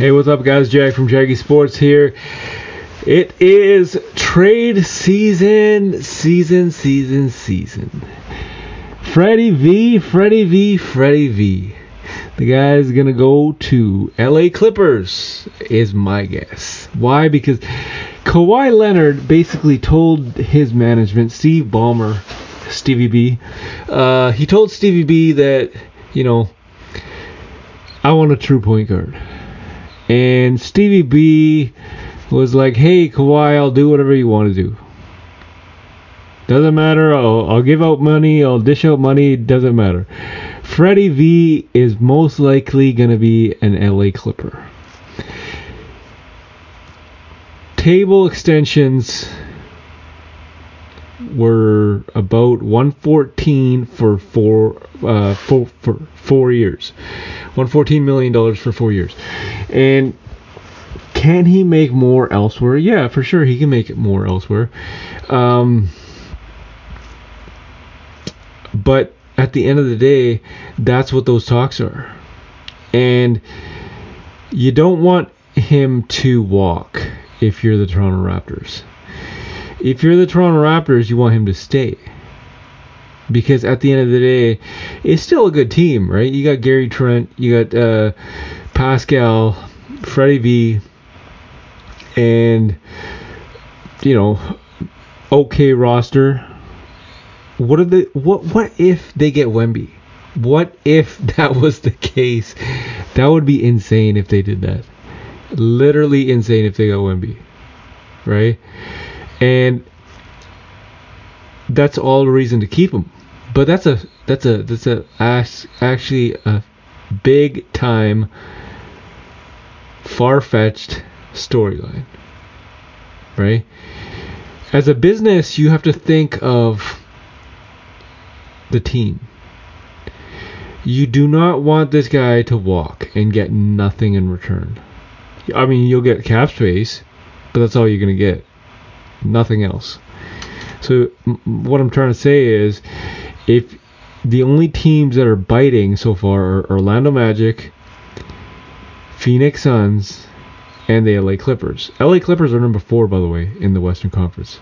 Hey, what's up, guys? Jack from Jaggy Sports here. It is trade season, season, season, season. Freddie V, Freddie V, Freddie V. The guy's gonna go to LA Clippers, is my guess. Why? Because Kawhi Leonard basically told his management, Steve Ballmer, Stevie B, uh, he told Stevie B that, you know, I want a true point guard. And Stevie B was like, "Hey, Kawhi, I'll do whatever you want to do. Doesn't matter. I'll, I'll give out money. I'll dish out money. Doesn't matter." Freddie V is most likely going to be an LA Clipper. Table extensions were about 114 for four uh, for, for four years, 114 million dollars for four years, and can he make more elsewhere? Yeah, for sure he can make it more elsewhere. Um, but at the end of the day, that's what those talks are, and you don't want him to walk if you're the Toronto Raptors if you're the Toronto Raptors, you want him to stay. Because at the end of the day, it's still a good team, right? You got Gary Trent, you got uh, Pascal, Freddie V, and, you know, okay roster. What are the what what if they get Wemby? What if that was the case? That would be insane if they did that. Literally insane if they got Wemby. Right? and that's all the reason to keep him. But that's a that's a that's a actually a big time far fetched storyline, right? As a business, you have to think of the team. You do not want this guy to walk and get nothing in return. I mean, you'll get cap space, but that's all you're going to get nothing else. So m- what I'm trying to say is, if the only teams that are biting so far are Orlando Magic, Phoenix Suns, and the LA Clippers. LA Clippers are number four, by the way, in the Western Conference.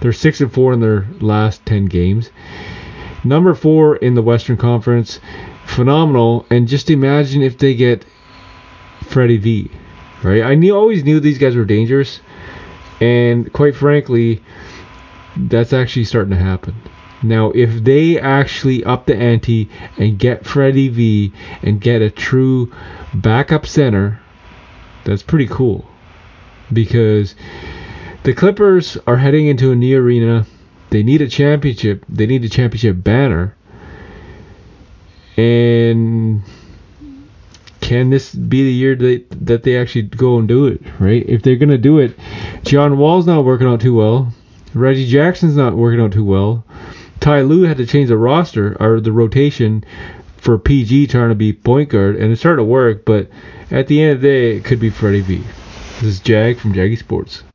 They're six and four in their last ten games. Number four in the Western Conference, phenomenal. And just imagine if they get Freddie V, right? I knew always knew these guys were dangerous. And quite frankly, that's actually starting to happen. Now, if they actually up the ante and get Freddie V and get a true backup center, that's pretty cool. Because the Clippers are heading into a new arena. They need a championship. They need a championship banner. And can this be the year that that they actually go and do it, right? If they're gonna do it, John Wall's not working out too well. Reggie Jackson's not working out too well. Ty Lue had to change the roster or the rotation for PG trying to be point guard, and it started to work. But at the end of the day, it could be Freddie V. This is Jag from Jaggy Sports.